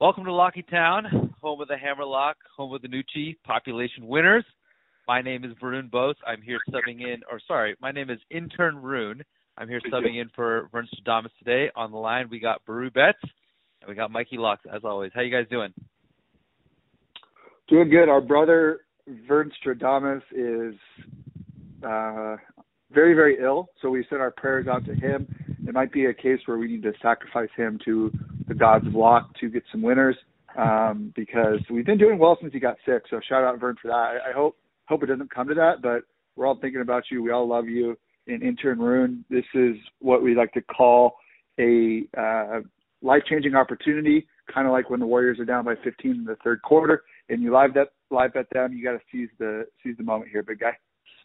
Welcome to Locky Town, home of the Hammerlock, home of the Nucci population winners. My name is Varun Bose. I'm here subbing in, or sorry, my name is Intern Rune. I'm here subbing in for Vern Stradamus today. On the line, we got Baru Betts and we got Mikey Locks, as always. How you guys doing? Doing good. Our brother Vern Stradamus is uh, very, very ill, so we sent our prayers out to him. It might be a case where we need to sacrifice him to the gods of lock to get some winners um, because we've been doing well since he got sick. So shout out Vern for that. I, I hope hope it doesn't come to that, but we're all thinking about you. We all love you. In intern Rune, this is what we like to call a uh, life changing opportunity, kind of like when the Warriors are down by 15 in the third quarter, and you live that live bet down. You got to seize the seize the moment here, big guy.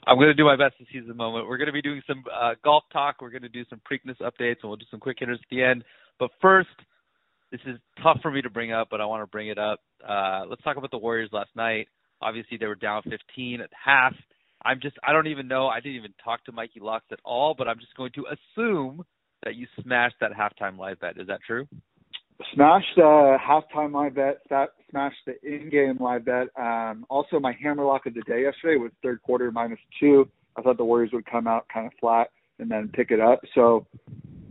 I'm going to do my best to seize the moment. We're going to be doing some uh, golf talk. We're going to do some Preakness updates, and we'll do some quick hitters at the end. But first, this is tough for me to bring up, but I want to bring it up. Uh, let's talk about the Warriors last night. Obviously, they were down 15 at half. I'm just, I don't even know. I didn't even talk to Mikey Locks at all, but I'm just going to assume that you smashed that halftime live bet. Is that true? Smashed the halftime live bet. That Smashed the in-game live bet. Um, also, my hammer lock of the day yesterday was third quarter minus two. I thought the Warriors would come out kind of flat and then pick it up. So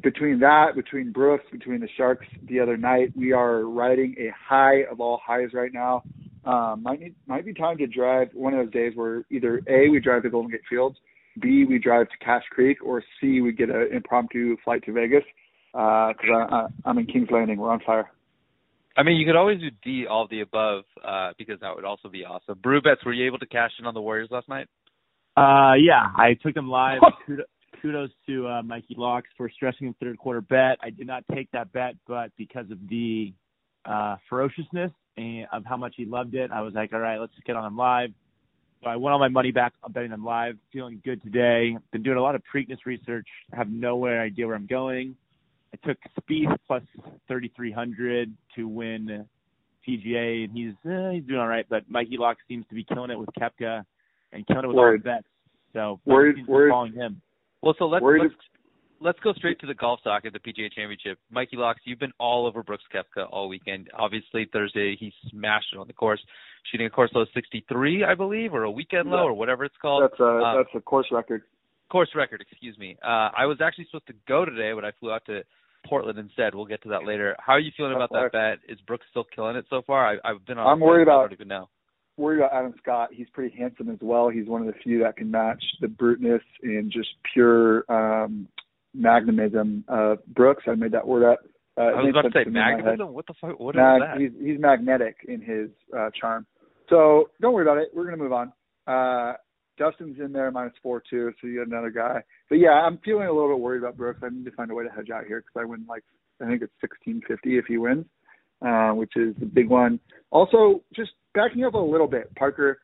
between that, between Brooks, between the Sharks the other night, we are riding a high of all highs right now. Um, might need, might be time to drive one of those days where either A we drive to Golden Gate Fields, B we drive to Cache Creek, or C we get an impromptu flight to Vegas because uh, I, I'm in Kings Landing. We're on fire. I mean, you could always do D, all of the above, uh, because that would also be awesome. Brew bets, were you able to cash in on the Warriors last night? Uh, yeah, I took them live. kudos to uh, Mikey Locks for stressing the third quarter bet. I did not take that bet, but because of the uh, ferociousness and of how much he loved it, I was like, all right, let's just get on them live. So I won all my money back on betting them live. Feeling good today. Been doing a lot of Preakness research. Have no idea where I'm going. I took Spieth plus 3,300 to win PGA, and he's eh, he's doing all right. But Mikey Locks seems to be killing it with Koepka and killing it with Word. all bets. So Word, Word, following him. Well, so let's let's, let's go straight to the golf talk at the PGA Championship. Mikey Locks, you've been all over Brooks Koepka all weekend. Obviously Thursday he smashed it on the course, shooting a course low 63, I believe, or a weekend low, or whatever it's called. That's a uh, that's a course record. Course record, excuse me. Uh, I was actually supposed to go today, but I flew out to Portland instead. We'll get to that later. How are you feeling about that bet? Is Brooks still killing it so far? I, I've been on. I'm worried about. I don't even know worried about Adam Scott. He's pretty handsome as well. He's one of the few that can match the bruteness and just pure um magnetism of Brooks. I made that word up. Uh, I was about to say magnetism. What the fuck? What Mag- is that? He's, he's magnetic in his uh, charm. So don't worry about it. We're gonna move on. Uh, Dustin's in there minus four too, so you got another guy. But yeah, I'm feeling a little bit worried about Brooks. I need to find a way to hedge out here because I win like I think it's 1650 if he wins, uh, which is the big one. Also, just backing up a little bit, Parker,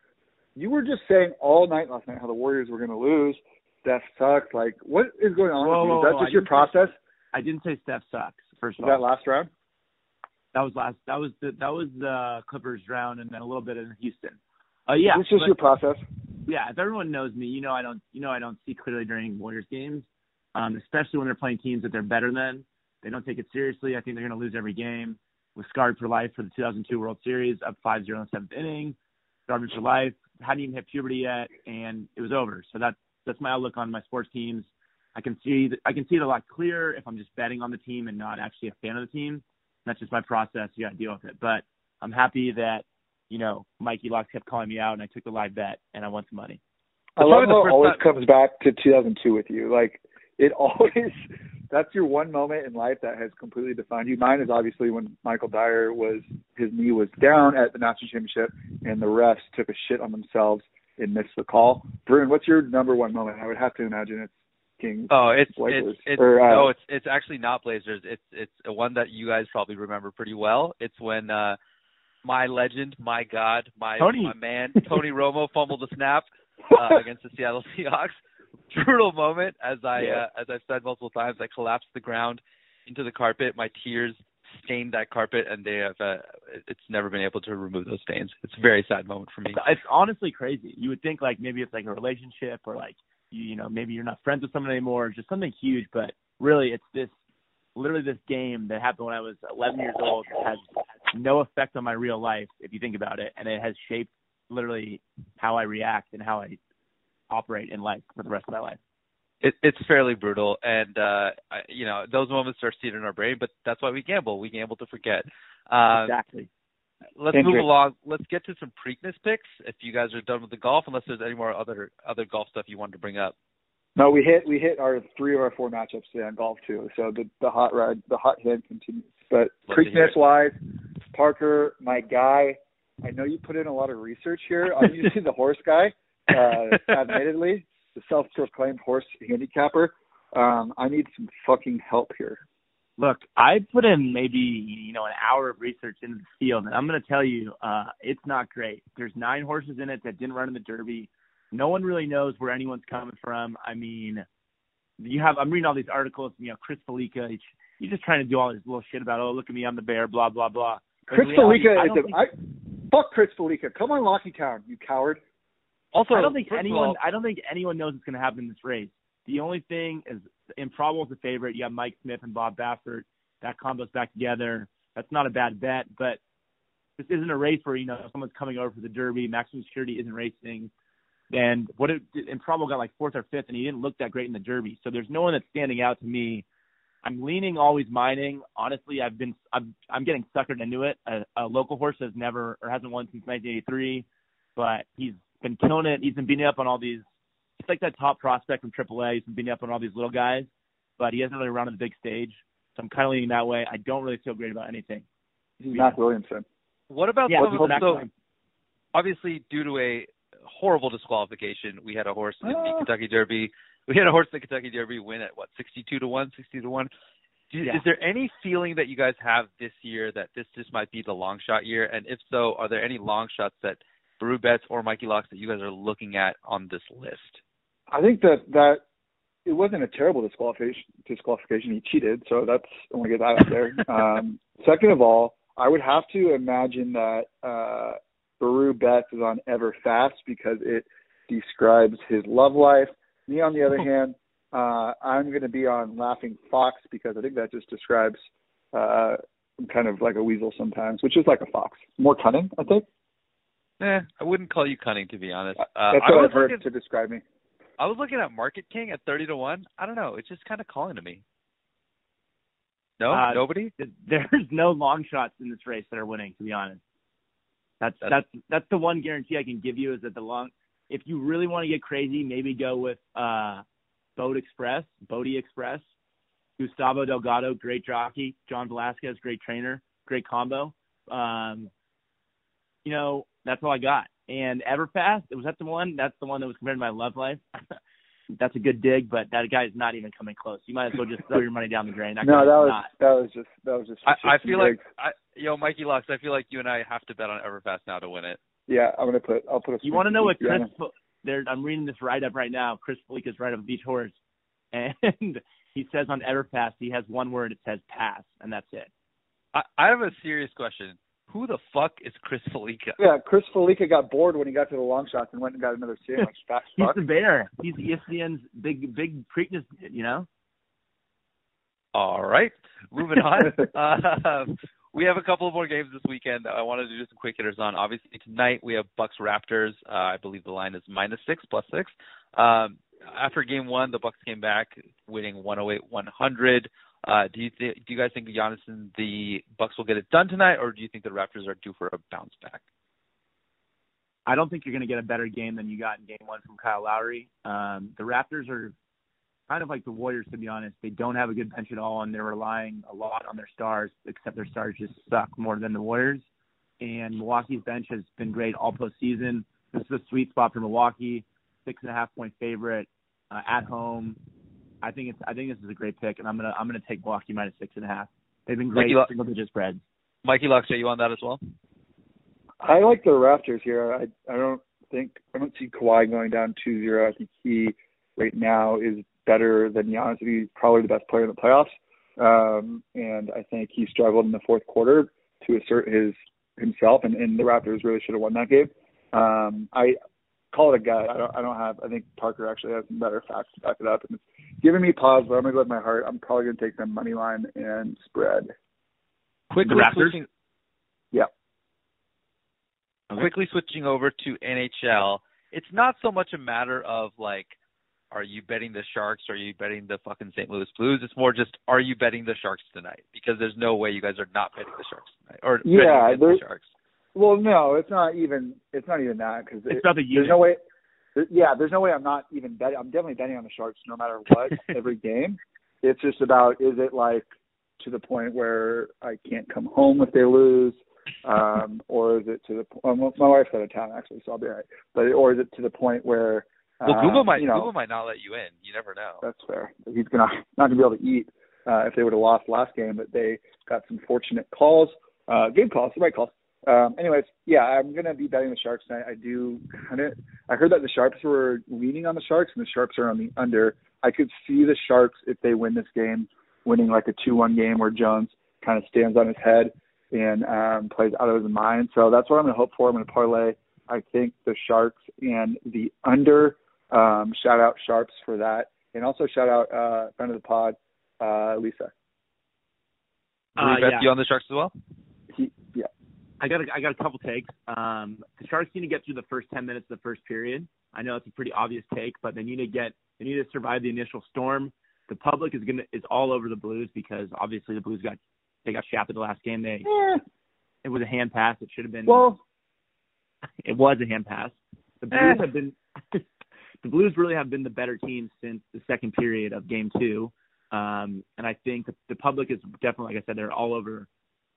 you were just saying all night last night how the Warriors were going to lose. Steph sucks. Like, what is going on? Whoa, with you? Is that whoa, just your process? Say, I didn't say Steph sucks. First of all, that last round. That was last. That was the that was the Clippers round, and then a little bit in Houston. Uh, yeah, this is your process. Yeah, if everyone knows me, you know I don't. You know I don't see clearly during Warriors games, um, especially when they're playing teams that they're better than. They don't take it seriously. I think they're going to lose every game. Was scarred for life for the 2002 World Series, up 5-0 in the seventh inning garbage for life. Hadn't even hit puberty yet, and it was over. So that's that's my outlook on my sports teams. I can see I can see it a lot clearer if I'm just betting on the team and not actually a fan of the team. That's just my process. You got to deal with it. But I'm happy that you know Mikey Locks kept calling me out, and I took the live bet, and I won some money. I love how it always time. comes back to 2002 with you. Like it always that's your one moment in life that has completely defined you. Mine is obviously when Michael Dyer was his knee was down at the national championship and the refs took a shit on themselves and missed the call. Bruin, what's your number one moment? I would have to imagine it's Kings. Oh, it's Blazers. it's, it's or, uh, no, it's it's actually not Blazers. It's it's a one that you guys probably remember pretty well. It's when uh my legend, my god, my Tony. my man, Tony Romo fumbled the snap uh, against the Seattle Seahawks brutal moment as I yeah. uh, as I've said multiple times. I collapsed the ground into the carpet. My tears stained that carpet, and they have uh, it's never been able to remove those stains. It's a very sad moment for me. It's honestly crazy. You would think like maybe it's like a relationship or like you, you know maybe you're not friends with someone anymore, or just something huge. But really, it's this literally this game that happened when I was 11 years old has no effect on my real life if you think about it, and it has shaped literally how I react and how I operate in life for the rest of my life. It, it's fairly brutal, and uh, I, you know those moments are seated in our brain. But that's why we gamble. We gamble to forget. Um, exactly. Let's move along. Let's get to some Preakness picks. If you guys are done with the golf, unless there's any more other other golf stuff you wanted to bring up. No, we hit we hit our three of our four matchups today on golf too. So the the hot ride, the hot hand continues. But Preakness wise, Parker, my guy. I know you put in a lot of research here. I'm usually the horse guy, uh, admittedly, the self-proclaimed horse handicapper. Um, I need some fucking help here. Look, I put in maybe you know an hour of research into the field, and I'm going to tell you, uh, it's not great. There's nine horses in it that didn't run in the Derby. No one really knows where anyone's coming from. I mean, you have I'm reading all these articles. You know, Chris Fallica, he's just trying to do all this little shit about oh look at me, I'm the bear, blah blah blah. But Chris reality, Fallica is a think, I, fuck Chris Fallica. Come on, Locky Town, you coward. Also, I don't think anyone all, I don't think anyone knows what's going to happen in this race. The only thing is Improbable is a favorite. You have Mike Smith and Bob Baffert. That combo's back together. That's not a bad bet, but this isn't a race where you know someone's coming over for the Derby. Maximum Security isn't racing, and what it, Improbable got like fourth or fifth, and he didn't look that great in the Derby. So there's no one that's standing out to me. I'm leaning Alwaysmining. Honestly, I've been I'm I'm getting suckered into it. A, a local horse has never or hasn't won since 1983, but he's been killing it. He's been beating up on all these he's like that top prospect from AAA. He's been beating up on all these little guys, but he hasn't really run on the big stage. So I'm kind of leaning that way. I don't really feel great about anything. Matt Williamson. What about yeah, some, so obviously due to a horrible disqualification, we had a horse in the ah. Kentucky Derby. We had a horse in the Kentucky Derby win at what 62 to 1, 60 to 1. yeah. Is there any feeling that you guys have this year that this just might be the long shot year? And if so, are there any long shots that Baru Betts or Mikey Locks that you guys are looking at on this list? I think that that it wasn't a terrible disqualification. Disqualification. He cheated, so that's I want to get that out there. um, second of all, I would have to imagine that uh, Baru Betts is on Everfast because it describes his love life. Me, on the other hand, uh, I'm going to be on Laughing Fox because I think that just describes uh, kind of like a weasel sometimes, which is like a fox, more cunning, I think. Eh, I wouldn't call you cunning to be honest. Uh, That's what I've heard to describe me. I was looking at Market King at thirty to one. I don't know. It's just kind of calling to me. No, uh, nobody. There's no long shots in this race that are winning. To be honest, that's that's that's, that's the one guarantee I can give you is that the long. If you really want to get crazy, maybe go with uh, Boat Express, Bodie Express, Gustavo Delgado, great jockey, John Velazquez, great trainer, great combo. Um, you know, that's all I got. And Everfast, was that the one? That's the one that was compared to my love life. that's a good dig, but that guy's not even coming close. You might as well just throw your money down the drain. That no, that was not. that was just that was just. I, I feel like I, you know, Mikey Locks. I feel like you and I have to bet on Everfast now to win it. Yeah, I'm gonna put. I'll put a. You want to know what Chris? There, I'm reading this write up right now. Chris Fallica's write up Beach Horse, and he says on Everfast he has one word. It says pass, and that's it. I, I have a serious question who the fuck is Chris Fallica? Yeah, Chris Fallica got bored when he got to the long shots and went and got another sandwich. He's the bear. He's ESPN's big big Preakness, you know. All right, moving on. uh, we have a couple of more games this weekend. I wanted to do some quick hitters on. Obviously, tonight we have Bucks Raptors. Uh, I believe the line is minus six, plus six. Um, after game one, the Bucks came back, winning 108-100. Uh, do you th- do you guys think Giannis and the Bucks will get it done tonight, or do you think the Raptors are due for a bounce back? I don't think you're going to get a better game than you got in Game One from Kyle Lowry. Um, the Raptors are kind of like the Warriors, to be honest. They don't have a good bench at all, and they're relying a lot on their stars. Except their stars just suck more than the Warriors. And Milwaukee's bench has been great all postseason. This is a sweet spot for Milwaukee. Six and a half point favorite uh, at home. I think it's I think this is a great pick, and I'm gonna I'm gonna take Milwaukee minus six and a half. They've been great Mikey single digit spreads. Mikey Locks, are you on that as well? I like the Raptors here. I I don't think I don't see Kawhi going down 2-0. I think he right now is better than Giannis. He's probably the best player in the playoffs. Um, and I think he struggled in the fourth quarter to assert his himself, and, and the Raptors really should have won that game. Um, I call it a gut. I don't. I don't have. I think Parker actually has some better facts to back it up, and it's giving me pause. But I'm gonna go with my heart. I'm probably gonna take them money line and spread. Quickly switching. Yeah. Okay. quickly switching over to NHL, it's not so much a matter of like, are you betting the Sharks? Or are you betting the fucking St. Louis Blues? It's more just, are you betting the Sharks tonight? Because there's no way you guys are not betting the Sharks tonight, or Yeah, against there- the Sharks. Well, no, it's not even. It's not even that because It's not the there's unit. no way. there- Yeah, there's no way I'm not even betting. I'm definitely betting on the Sharks no matter what every game. It's just about is it like to the point where I can't come home if they lose, um, or is it to the po- well, my wife's out of town actually, so I'll be all right. But or is it to the point where Well, Google might you know, Google might not let you in. You never know. That's fair. He's gonna not gonna be able to eat uh, if they would have lost last game, but they got some fortunate calls, uh, good calls, right calls. Um, anyways, yeah, I'm gonna be betting the Sharks tonight. I do kind of. I heard that the Sharps were leaning on the Sharks, and the Sharps are on the under. I could see the Sharks if they win this game, winning like a two-one game where Jones kind of stands on his head and um, plays out of his mind. So that's what I'm gonna hope for. I'm gonna parlay. I think the Sharks and the under. Um, shout out Sharps for that, and also shout out uh, friend of the pod, uh, Lisa. Will we Uh, bet yeah. you on the Sharks as well? Yeah, I got a, I got a couple takes. Um, the Sharks need to get through the first ten minutes of the first period. I know it's a pretty obvious take, but they need to get they need to survive the initial storm. The public is gonna is all over the Blues because obviously the Blues got they got shafted the last game. They eh, it was a hand pass. It should have been well, it was a hand pass. The Blues Eh. have been the Blues really have been the better team since the second period of game two. Um, and I think the, the public is definitely, like I said, they're all over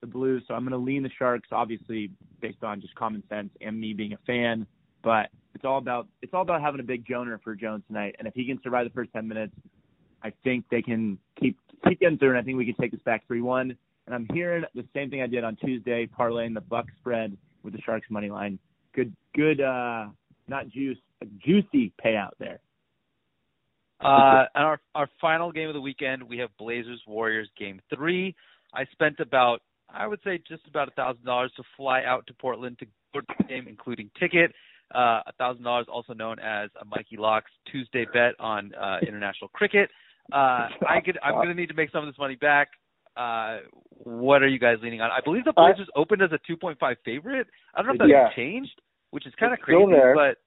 the Blues. So I'm going to lean the Sharks, obviously based on just common sense and me being a fan. But it's all about it's all about having a big Joner for Jones tonight. And if he can survive the first ten minutes, I think they can keep keep getting through. And I think we can take this back three one. And I'm hearing the same thing I did on Tuesday, parlaying the Buck spread with the Sharks money line. Good, good, uh, not juice, a juicy payout there. Uh, and our our final game of the weekend, we have Blazers Warriors game three. I spent about I would say just about a thousand dollars to fly out to Portland to go to the game, including ticket. Uh, A thousand dollars, also known as a Mikey Locks Tuesday bet on uh, international cricket. Uh, I could I'm going to need to make some of this money back. Uh, what are you guys leaning on? I believe the I- Blazers opened as a 2.5 favorite. I don't know if that's Yeah. changed, which is kind of crazy, there. but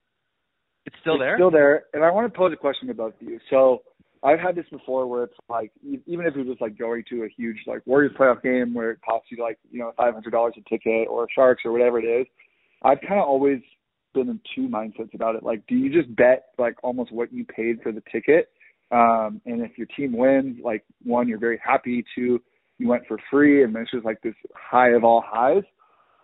it's still it's there. Still there. And I want to pose a question about you. So I've had this before where it's like even if was just like going to a huge like Warriors playoff game where it costs you like you know five hundred dollars a ticket or Sharks or whatever it is, I've kind of always been in two mindsets about it. Like, do you just bet like almost what you paid for the ticket? Um, and if your team wins, like one, you're very happy. Two, you went for free, and it's just like this high of all highs.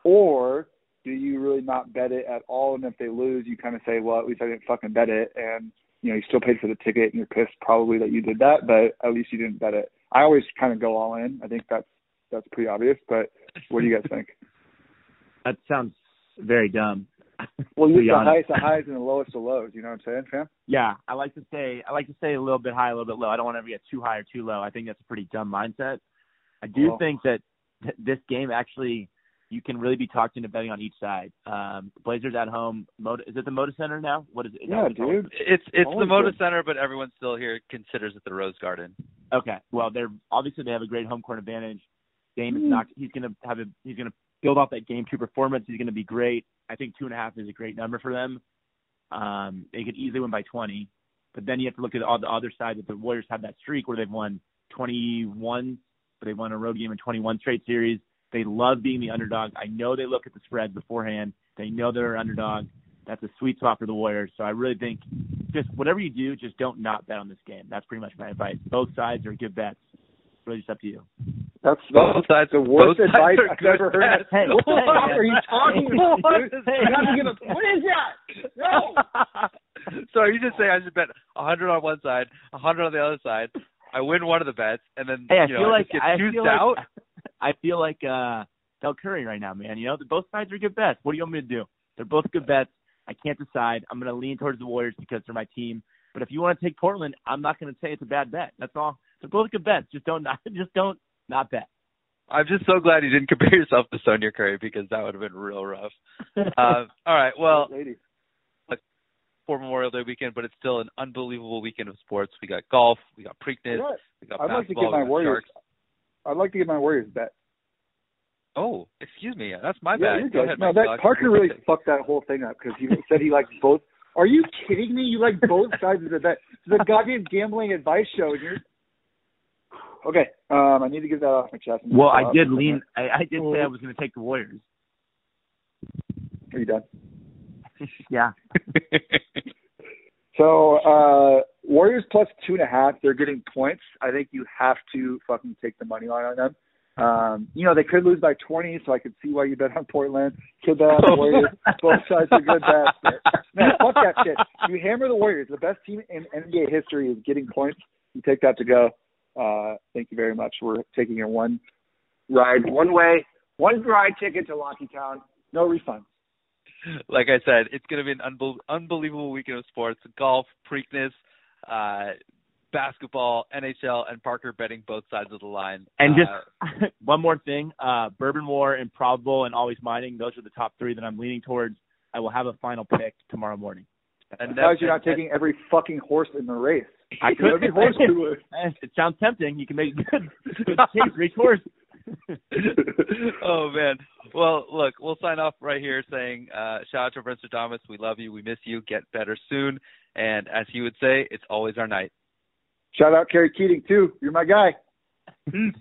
Or do you really not bet it at all? And if they lose, you kind of say, well, at least I didn't fucking bet it, and you know you still paid for the ticket, and you're pissed probably that you did that, but at least you didn't bet it. I always kind of go all in. I think that's that's pretty obvious. But what do you guys think? That sounds very dumb. Well, To you the highest of highs and the lowest of lows. You know what I'm saying, fam? Yeah, I like to say I like to say a little bit high, a little bit low. I don't want to ever get too high or too low. I think that's a pretty dumb mindset. I do Well- think that th- this game actually you can really be talked into betting on each side. Um, Blazers at home. Moda, is it the Moda Center now? What is it? Is Yeah, what it's called? dude. It's it's the Always Moda good. Center, but everyone still here considers it the Rose Garden. Okay. Well, they're obviously they have a great home court advantage. Dame is Mm. not. He's gonna have a. He's gonna build off that game two performance. He's gonna be great. I think two and a half is a great number for them. Um, they could easily win by 20, but then you have to look at all the other side that the Warriors have that streak where they've won 21, but they won a road game in 21 straight series. They love being the underdog. I know they look at the spread beforehand. They know they're an underdog. That's a sweet spot for the Warriors. So I really think just whatever you do, just don't not bet on this game. That's pretty much my advice. Both sides are good bets. Really just up to you. That's Both sides, the worst both sides advice are I've good ever heard. bets. Hey, what hey, are you talking Hey, about, what dude? gonna, what is that? No. so are you just saying I should bet a hundred on one side, a hundred on the other side? I win one of the bets, and then Hey, I you know feel I like just get I juiced feel out. like I feel like uh Del Curry right now, man. You know, both sides are good bets. What do you want me to do? They're both good bets. I can't decide. I'm going to lean towards the Warriors because they're my team. But if you want to take Portland, I'm not going to say it's a bad bet. That's all. They're both good bets. Just don't just don't not bet. I'm just so glad you didn't compare yourself to Sonia Curry because that would have been real rough. Uh, all right, well, lady. for Memorial Day weekend, but it's still an unbelievable weekend of sports. We got golf, we got Preakness, You know what? we got I'd like to basketball, get my we got Warriors. Sharks. I'd like to get my Warriors bet. Oh, excuse me. That's my yeah, bad. you're Go good. ahead, no, that Locke. Parker really fucked that whole thing up because he said he liked both. Are you kidding me? You like both sides of the bet. It's a goddamn gambling advice show, and you're okay. Um, I need to get that off my chest. Well, I did lean. I, I did say I was going to take the Warriors. Are you done? Yeah. So uh Warriors plus two and a half. They're getting points. I think you have to fucking take the money line on them. Um, you know, they could lose by 20, so I could see why you bet on Portland. Could bet on the Warriors. Both sides are good bets. No, fuck that shit. You hammer the Warriors. The best team in NBA history is getting points. You take that to go. Uh, thank you very much. We're taking your one ride, one way, one ride ticket to Locky Town. No refunds. like I said, it's going to be an unbel- unbelievable weekend of sports: golf, Preakness, uh, basketball, NHL, and Parker betting both sides of the line. And Uh, just one more thing, uh, Bourbon War, Improbable, and Alwaysmining. Those are the top three that I'm leaning towards. I will have a final pick tomorrow morning. and Because that- you're not and- taking every fucking horse in the race. I could Every horse. It sounds tempting. You can make a good, good case for each horse. oh man. Well, look, we'll sign off right here saying uh shout out to Vince Thomas. We love you. We miss you. Get better soon. And as he would say, it's always our night. Shout out Kerry Keating too. You're my guy. Peace.